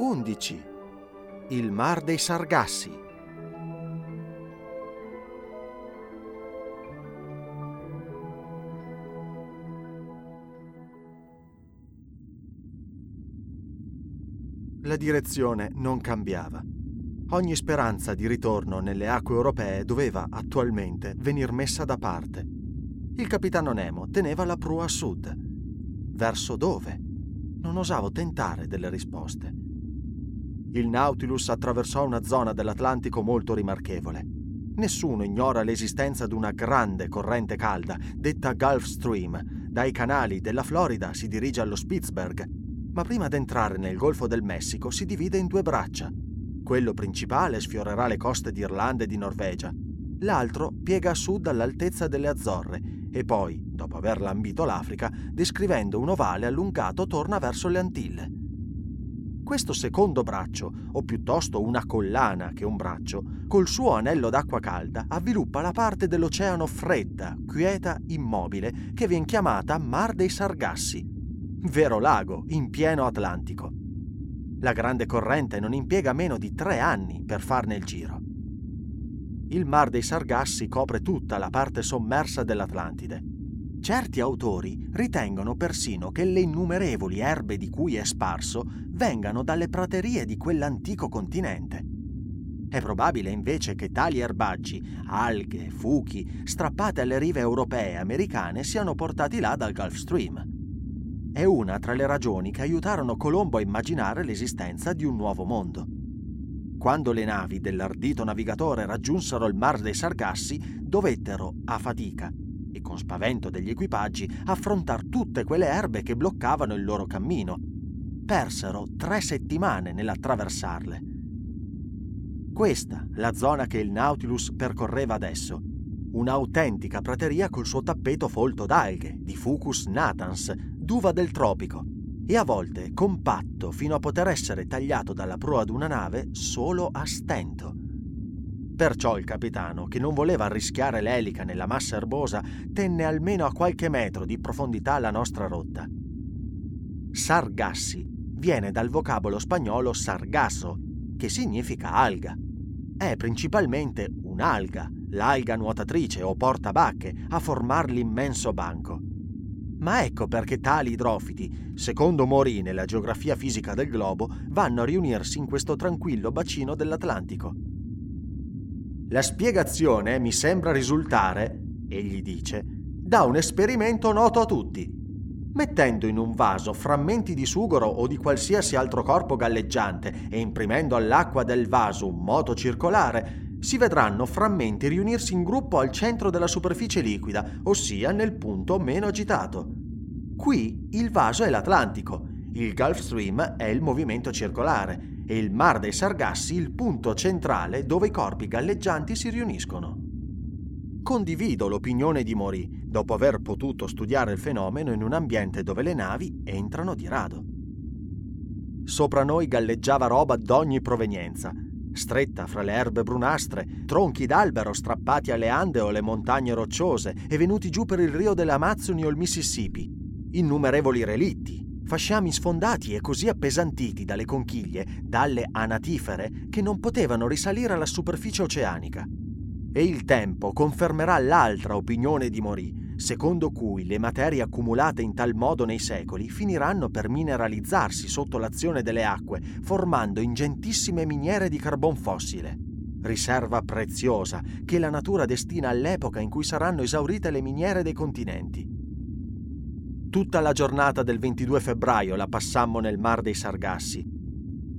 Undici. Il mar dei Sargassi. La direzione non cambiava. Ogni speranza di ritorno nelle acque europee doveva attualmente venir messa da parte. Il capitano Nemo teneva la prua a sud. Verso dove? Non osavo tentare delle risposte. Il Nautilus attraversò una zona dell'Atlantico molto rimarchevole. Nessuno ignora l'esistenza di una grande corrente calda, detta Gulf Stream. Dai canali della Florida si dirige allo Spitzberg, ma prima d'entrare nel Golfo del Messico si divide in due braccia. Quello principale sfiorerà le coste di Irlanda e di Norvegia. L'altro piega a sud all'altezza delle Azzorre e poi, dopo aver lambito l'Africa, descrivendo un ovale allungato torna verso le Antille. Questo secondo braccio, o piuttosto una collana che un braccio, col suo anello d'acqua calda avviluppa la parte dell'oceano fredda, quieta, immobile, che viene chiamata Mar dei Sargassi, vero lago in pieno Atlantico. La grande corrente non impiega meno di tre anni per farne il giro. Il Mar dei Sargassi copre tutta la parte sommersa dell'Atlantide Certi autori ritengono persino che le innumerevoli erbe di cui è sparso vengano dalle praterie di quell'antico continente. È probabile invece che tali erbaggi, alghe, fuchi, strappate alle rive europee e americane siano portati là dal Gulf Stream. È una tra le ragioni che aiutarono Colombo a immaginare l'esistenza di un nuovo mondo. Quando le navi dell'ardito navigatore raggiunsero il Mar dei Sargassi, dovettero, a fatica, e con spavento degli equipaggi affrontar tutte quelle erbe che bloccavano il loro cammino. Persero tre settimane nell'attraversarle. Questa la zona che il Nautilus percorreva adesso, un'autentica prateria col suo tappeto folto d'alghe, di Fucus natans, d'uva del tropico, e a volte compatto fino a poter essere tagliato dalla proa d'una nave solo a stento. Perciò il capitano, che non voleva arrischiare l'elica nella massa erbosa, tenne almeno a qualche metro di profondità la nostra rotta. Sargassi viene dal vocabolo spagnolo sargasso, che significa alga. È principalmente un'alga, l'alga nuotatrice o portabacche, a formar l'immenso banco. Ma ecco perché tali idrofiti, secondo Mori nella geografia fisica del globo, vanno a riunirsi in questo tranquillo bacino dell'Atlantico. La spiegazione mi sembra risultare, egli dice, da un esperimento noto a tutti. Mettendo in un vaso frammenti di sugoro o di qualsiasi altro corpo galleggiante e imprimendo all'acqua del vaso un moto circolare, si vedranno frammenti riunirsi in gruppo al centro della superficie liquida, ossia nel punto meno agitato. Qui il vaso è l'Atlantico, il Gulf Stream è il movimento circolare e il Mar dei Sargassi il punto centrale dove i corpi galleggianti si riuniscono. Condivido l'opinione di Mori, dopo aver potuto studiare il fenomeno in un ambiente dove le navi entrano di rado. Sopra noi galleggiava roba d'ogni provenienza, stretta fra le erbe brunastre, tronchi d'albero strappati alle Ande o alle montagne rocciose e venuti giù per il rio delle Amazzoni o il Mississippi, innumerevoli relitti, fasciami sfondati e così appesantiti dalle conchiglie, dalle anatifere, che non potevano risalire alla superficie oceanica. E il tempo confermerà l'altra opinione di Mori, secondo cui le materie accumulate in tal modo nei secoli finiranno per mineralizzarsi sotto l'azione delle acque, formando ingentissime miniere di carbon fossile. Riserva preziosa che la natura destina all'epoca in cui saranno esaurite le miniere dei continenti. Tutta la giornata del 22 febbraio la passammo nel mar dei Sargassi.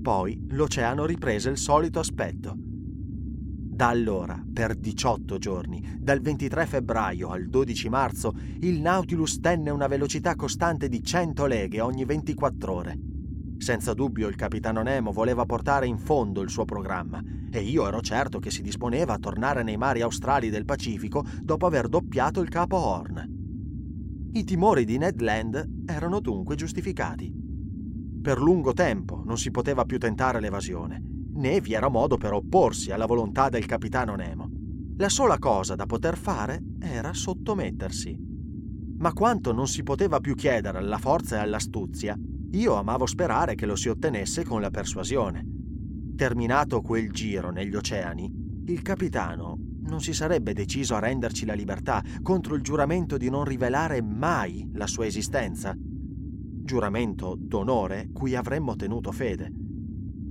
Poi l'oceano riprese il solito aspetto. Da allora, per 18 giorni, dal 23 febbraio al 12 marzo, il Nautilus tenne una velocità costante di 100 leghe ogni 24 ore. Senza dubbio il capitano Nemo voleva portare in fondo il suo programma e io ero certo che si disponeva a tornare nei mari australi del Pacifico dopo aver doppiato il capo Horn. I timori di Ned Land erano dunque giustificati. Per lungo tempo non si poteva più tentare l'evasione, né vi era modo per opporsi alla volontà del capitano Nemo. La sola cosa da poter fare era sottomettersi. Ma quanto non si poteva più chiedere alla forza e all'astuzia, io amavo sperare che lo si ottenesse con la persuasione. Terminato quel giro negli oceani, il capitano non si sarebbe deciso a renderci la libertà contro il giuramento di non rivelare mai la sua esistenza. Giuramento d'onore cui avremmo tenuto fede.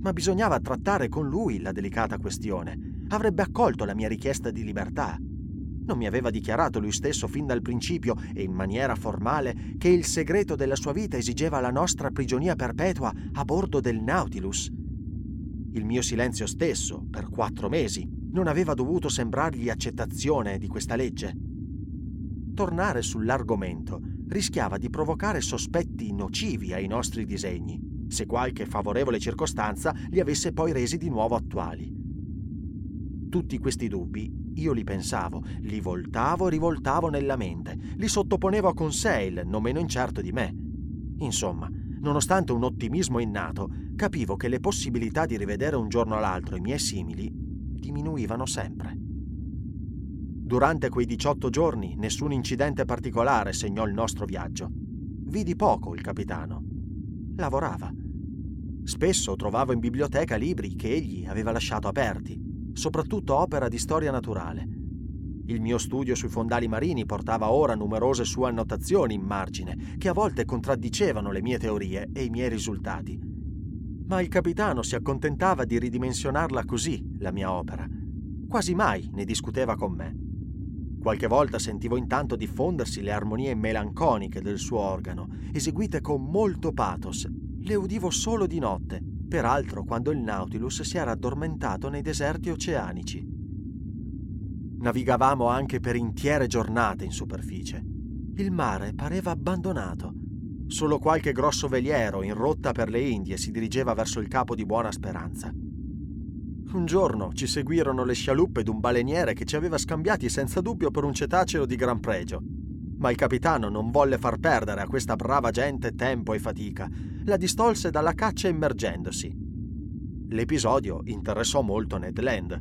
Ma bisognava trattare con lui la delicata questione. Avrebbe accolto la mia richiesta di libertà. Non mi aveva dichiarato lui stesso fin dal principio e in maniera formale che il segreto della sua vita esigeva la nostra prigionia perpetua a bordo del Nautilus. Il mio silenzio stesso, per quattro mesi, non aveva dovuto sembrargli accettazione di questa legge. Tornare sull'argomento rischiava di provocare sospetti nocivi ai nostri disegni, se qualche favorevole circostanza li avesse poi resi di nuovo attuali. Tutti questi dubbi io li pensavo, li voltavo e rivoltavo nella mente, li sottoponevo a Conseil, non meno incerto di me. Insomma, nonostante un ottimismo innato, capivo che le possibilità di rivedere un giorno all'altro i miei simili diminuivano sempre. Durante quei 18 giorni nessun incidente particolare segnò il nostro viaggio. Vidi poco il capitano. Lavorava. Spesso trovavo in biblioteca libri che egli aveva lasciato aperti, soprattutto opera di storia naturale. Il mio studio sui fondali marini portava ora numerose sue annotazioni in margine, che a volte contraddicevano le mie teorie e i miei risultati ma il capitano si accontentava di ridimensionarla così, la mia opera. Quasi mai ne discuteva con me. Qualche volta sentivo intanto diffondersi le armonie melanconiche del suo organo, eseguite con molto pathos. Le udivo solo di notte, peraltro quando il Nautilus si era addormentato nei deserti oceanici. Navigavamo anche per intiere giornate in superficie. Il mare pareva abbandonato Solo qualche grosso veliero in rotta per le Indie si dirigeva verso il capo di Buona Speranza. Un giorno ci seguirono le scialuppe d'un baleniere che ci aveva scambiati senza dubbio per un cetaceo di gran pregio. Ma il capitano non volle far perdere a questa brava gente tempo e fatica. La distolse dalla caccia immergendosi. L'episodio interessò molto Ned Land.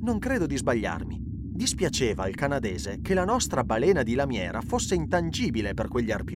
Non credo di sbagliarmi. Dispiaceva al canadese che la nostra balena di lamiera fosse intangibile per quegli arpioni.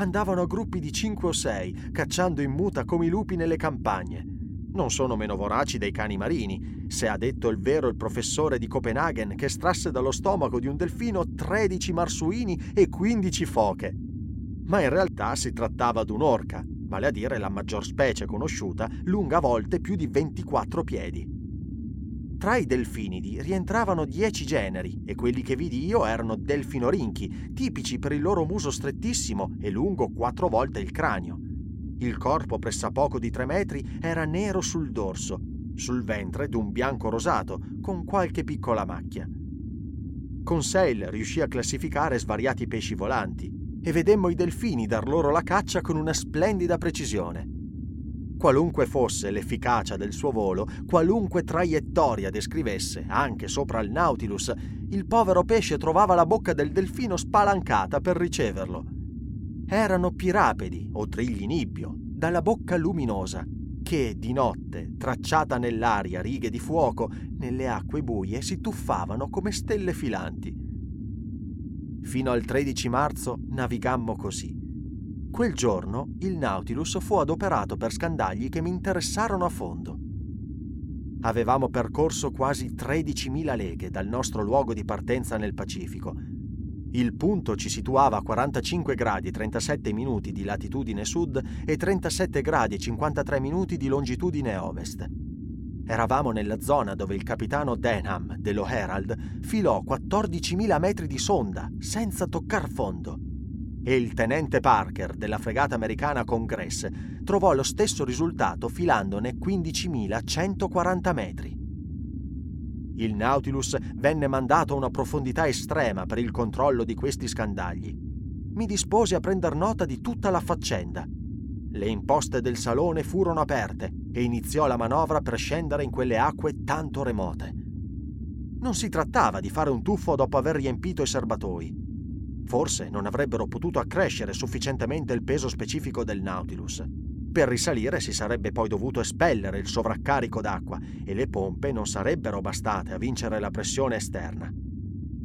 Andavano a gruppi di cinque o sei, cacciando in muta come i lupi nelle campagne. Non sono meno voraci dei cani marini, se ha detto il vero il professore di Copenaghen che estrasse dallo stomaco di un delfino 13 marsuini e 15 foche. Ma in realtà si trattava d'un'orca, vale a dire la maggior specie conosciuta, lunga a volte più di 24 piedi. Tra i delfinidi rientravano dieci generi e quelli che vidi io erano delfinorinchi, tipici per il loro muso strettissimo e lungo quattro volte il cranio. Il corpo pressappoco di tre metri era nero sul dorso, sul ventre d'un bianco rosato, con qualche piccola macchia. Conseil riuscì a classificare svariati pesci volanti e vedemmo i delfini dar loro la caccia con una splendida precisione. Qualunque fosse l'efficacia del suo volo, qualunque traiettoria descrivesse, anche sopra il Nautilus, il povero pesce trovava la bocca del delfino spalancata per riceverlo. Erano pirapedi o trigli nibbio, dalla bocca luminosa, che di notte, tracciata nell'aria righe di fuoco, nelle acque buie si tuffavano come stelle filanti. Fino al 13 marzo navigammo così. Quel giorno il Nautilus fu adoperato per scandagli che mi interessarono a fondo. Avevamo percorso quasi 13.000 leghe dal nostro luogo di partenza nel Pacifico. Il punto ci situava a 45 gradi e 37 minuti di latitudine sud e 37 gradi e 53 minuti di longitudine ovest. Eravamo nella zona dove il capitano Denham dello Herald filò 14.000 metri di sonda senza toccar fondo e il tenente Parker della fregata americana Congress trovò lo stesso risultato filandone 15.140 metri. Il Nautilus venne mandato a una profondità estrema per il controllo di questi scandagli. Mi disposi a prender nota di tutta la faccenda. Le imposte del salone furono aperte e iniziò la manovra per scendere in quelle acque tanto remote. Non si trattava di fare un tuffo dopo aver riempito i serbatoi. Forse non avrebbero potuto accrescere sufficientemente il peso specifico del Nautilus. Per risalire si sarebbe poi dovuto espellere il sovraccarico d'acqua e le pompe non sarebbero bastate a vincere la pressione esterna.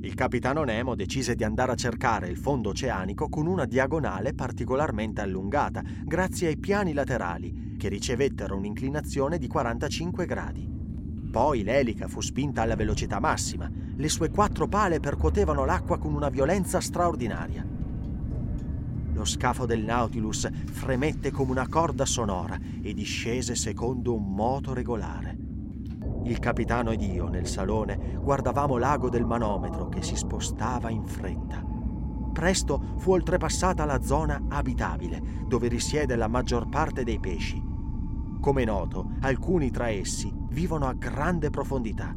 Il capitano Nemo decise di andare a cercare il fondo oceanico con una diagonale particolarmente allungata, grazie ai piani laterali, che ricevettero un'inclinazione di 45 gradi. Poi l'elica fu spinta alla velocità massima. Le sue quattro pale percuotevano l'acqua con una violenza straordinaria. Lo scafo del Nautilus fremette come una corda sonora e discese secondo un moto regolare. Il capitano ed io, nel salone, guardavamo l'ago del manometro che si spostava in fretta. Presto fu oltrepassata la zona abitabile, dove risiede la maggior parte dei pesci. Come noto, alcuni tra essi vivono a grande profondità.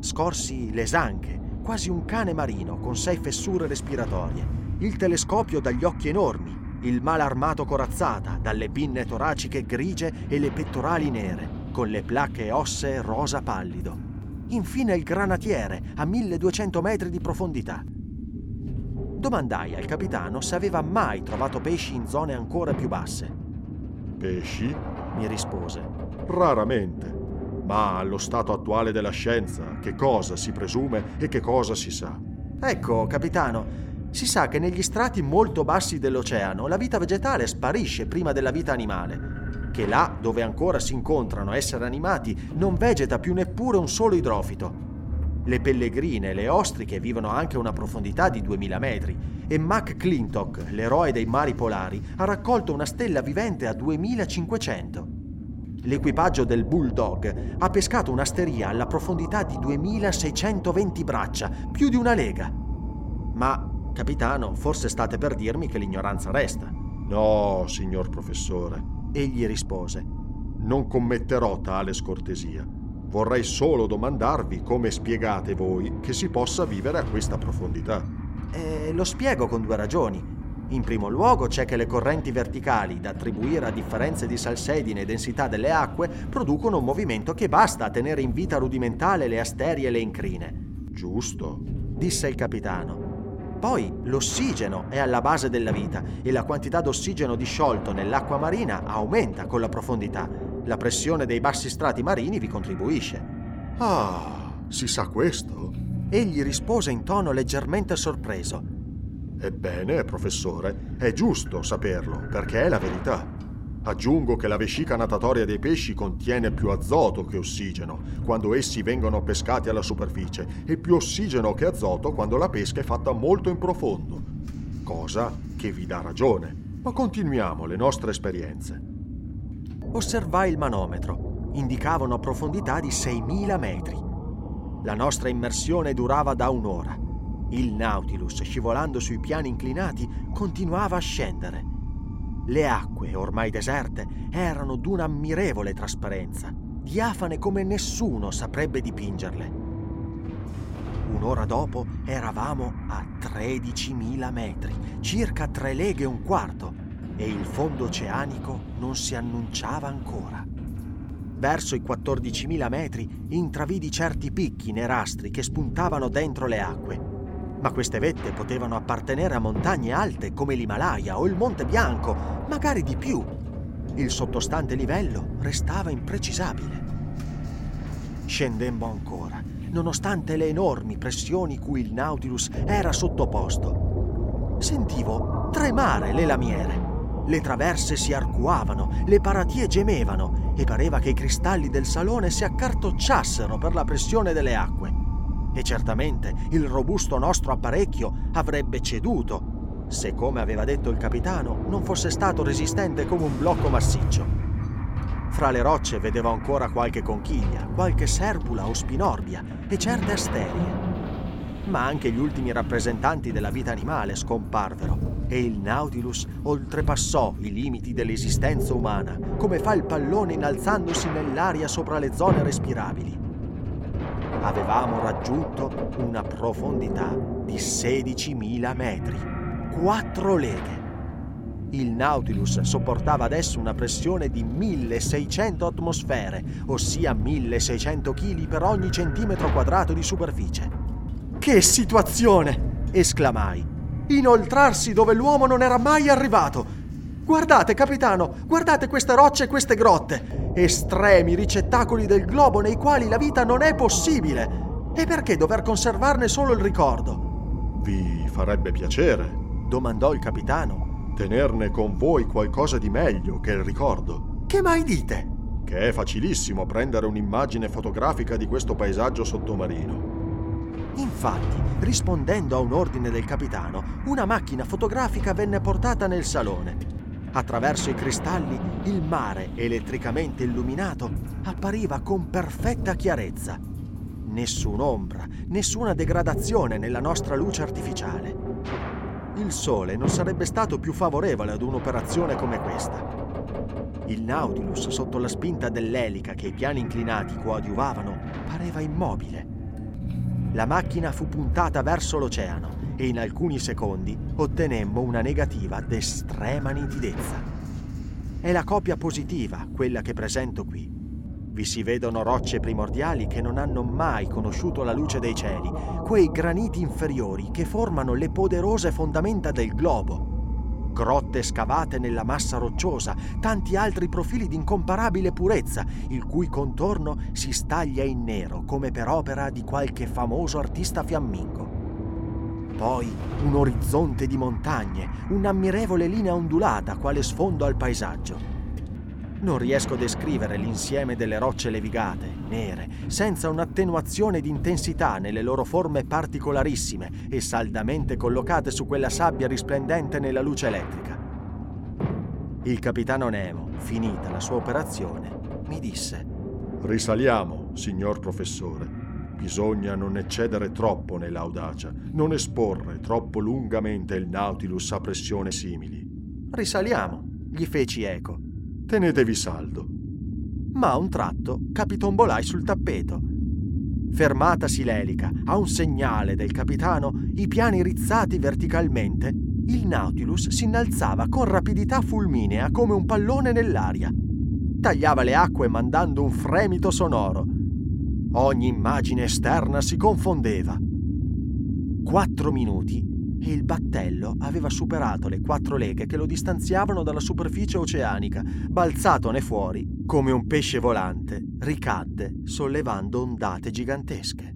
Scorsi le zanche, quasi un cane marino con sei fessure respiratorie, il telescopio dagli occhi enormi, il malarmato corazzata dalle pinne toraciche grigie e le pettorali nere, con le placche ossee rosa pallido. Infine il granatiere a 1200 metri di profondità. Domandai al capitano se aveva mai trovato pesci in zone ancora più basse. Pesci? Mi rispose. Raramente. Ma allo stato attuale della scienza, che cosa si presume e che cosa si sa? Ecco, capitano, si sa che negli strati molto bassi dell'oceano la vita vegetale sparisce prima della vita animale, che là dove ancora si incontrano esseri animati non vegeta più neppure un solo idrofito. Le pellegrine e le ostriche vivono anche a una profondità di 2000 metri e Mac Clintock, l'eroe dei mari polari, ha raccolto una stella vivente a 2500. L'equipaggio del Bulldog ha pescato un'asteria alla profondità di 2620 braccia, più di una lega. Ma Capitano, forse state per dirmi che l'ignoranza resta. No, signor professore. Egli rispose. Non commetterò tale scortesia. Vorrei solo domandarvi come spiegate voi che si possa vivere a questa profondità. Eh, lo spiego con due ragioni. In primo luogo c'è che le correnti verticali, da attribuire a differenze di salsedine e densità delle acque, producono un movimento che basta a tenere in vita rudimentale le asterie e le incrine. Giusto, disse il capitano. Poi l'ossigeno è alla base della vita e la quantità d'ossigeno disciolto nell'acqua marina aumenta con la profondità. La pressione dei bassi strati marini vi contribuisce. Ah, si sa questo? Egli rispose in tono leggermente sorpreso. Ebbene, professore, è giusto saperlo, perché è la verità. Aggiungo che la vescica natatoria dei pesci contiene più azoto che ossigeno quando essi vengono pescati alla superficie e più ossigeno che azoto quando la pesca è fatta molto in profondo. Cosa che vi dà ragione. Ma continuiamo le nostre esperienze. Osservai il manometro. Indicava una profondità di 6.000 metri. La nostra immersione durava da un'ora. Il Nautilus, scivolando sui piani inclinati, continuava a scendere le acque, ormai deserte, erano d'un'ammirevole trasparenza, diafane come nessuno saprebbe dipingerle. Un'ora dopo eravamo a 13.000 metri, circa tre leghe e un quarto, e il fondo oceanico non si annunciava ancora. Verso i 14.000 metri intravidi certi picchi nerastri che spuntavano dentro le acque ma queste vette potevano appartenere a montagne alte come l'Himalaya o il Monte Bianco, magari di più. Il sottostante livello restava imprecisabile. Scendemmo ancora, nonostante le enormi pressioni cui il Nautilus era sottoposto. Sentivo tremare le lamiere. Le traverse si arcuavano, le paratie gemevano e pareva che i cristalli del salone si accartocciassero per la pressione delle acque. E certamente il robusto nostro apparecchio avrebbe ceduto se, come aveva detto il capitano, non fosse stato resistente come un blocco massiccio. Fra le rocce vedevo ancora qualche conchiglia, qualche serpula o spinorbia e certe asterie. Ma anche gli ultimi rappresentanti della vita animale scomparvero e il Nautilus oltrepassò i limiti dell'esistenza umana, come fa il pallone innalzandosi nell'aria sopra le zone respirabili. Avevamo raggiunto una profondità di 16.000 metri, quattro leghe. Il Nautilus sopportava adesso una pressione di 1600 atmosfere, ossia 1600 kg per ogni centimetro quadrato di superficie. Che situazione! esclamai. Inoltrarsi dove l'uomo non era mai arrivato. Guardate, capitano, guardate queste rocce e queste grotte. Estremi ricettacoli del globo nei quali la vita non è possibile. E perché dover conservarne solo il ricordo? Vi farebbe piacere domandò il capitano. tenerne con voi qualcosa di meglio che il ricordo. Che mai dite? Che è facilissimo prendere un'immagine fotografica di questo paesaggio sottomarino. Infatti, rispondendo a un ordine del capitano, una macchina fotografica venne portata nel salone. Attraverso i cristalli, il mare, elettricamente illuminato, appariva con perfetta chiarezza. Nessun'ombra, nessuna degradazione nella nostra luce artificiale. Il sole non sarebbe stato più favorevole ad un'operazione come questa. Il Nautilus, sotto la spinta dell'elica che i piani inclinati coadiuvavano, pareva immobile. La macchina fu puntata verso l'oceano e in alcuni secondi ottenemmo una negativa d'estrema nitidezza. È la copia positiva, quella che presento qui. Vi si vedono rocce primordiali che non hanno mai conosciuto la luce dei cieli, quei graniti inferiori che formano le poderose fondamenta del globo. Grotte scavate nella massa rocciosa, tanti altri profili di incomparabile purezza, il cui contorno si staglia in nero come per opera di qualche famoso artista fiammingo. Poi un orizzonte di montagne, un'ammirevole linea ondulata quale sfondo al paesaggio. Non riesco a descrivere l'insieme delle rocce levigate, nere, senza un'attenuazione di intensità nelle loro forme particolarissime e saldamente collocate su quella sabbia risplendente nella luce elettrica. Il capitano Nemo, finita la sua operazione, mi disse: Risaliamo, signor professore. Bisogna non eccedere troppo nell'audacia, non esporre troppo lungamente il Nautilus a pressione simili. Risaliamo, gli feci eco. Tenetevi saldo. Ma a un tratto capitombolai sul tappeto. Fermatasi l'elica, a un segnale del capitano, i piani rizzati verticalmente, il Nautilus si innalzava con rapidità fulminea come un pallone nell'aria. Tagliava le acque mandando un fremito sonoro. Ogni immagine esterna si confondeva. Quattro minuti e il battello aveva superato le quattro leghe che lo distanziavano dalla superficie oceanica, balzatone fuori come un pesce volante, ricadde sollevando ondate gigantesche.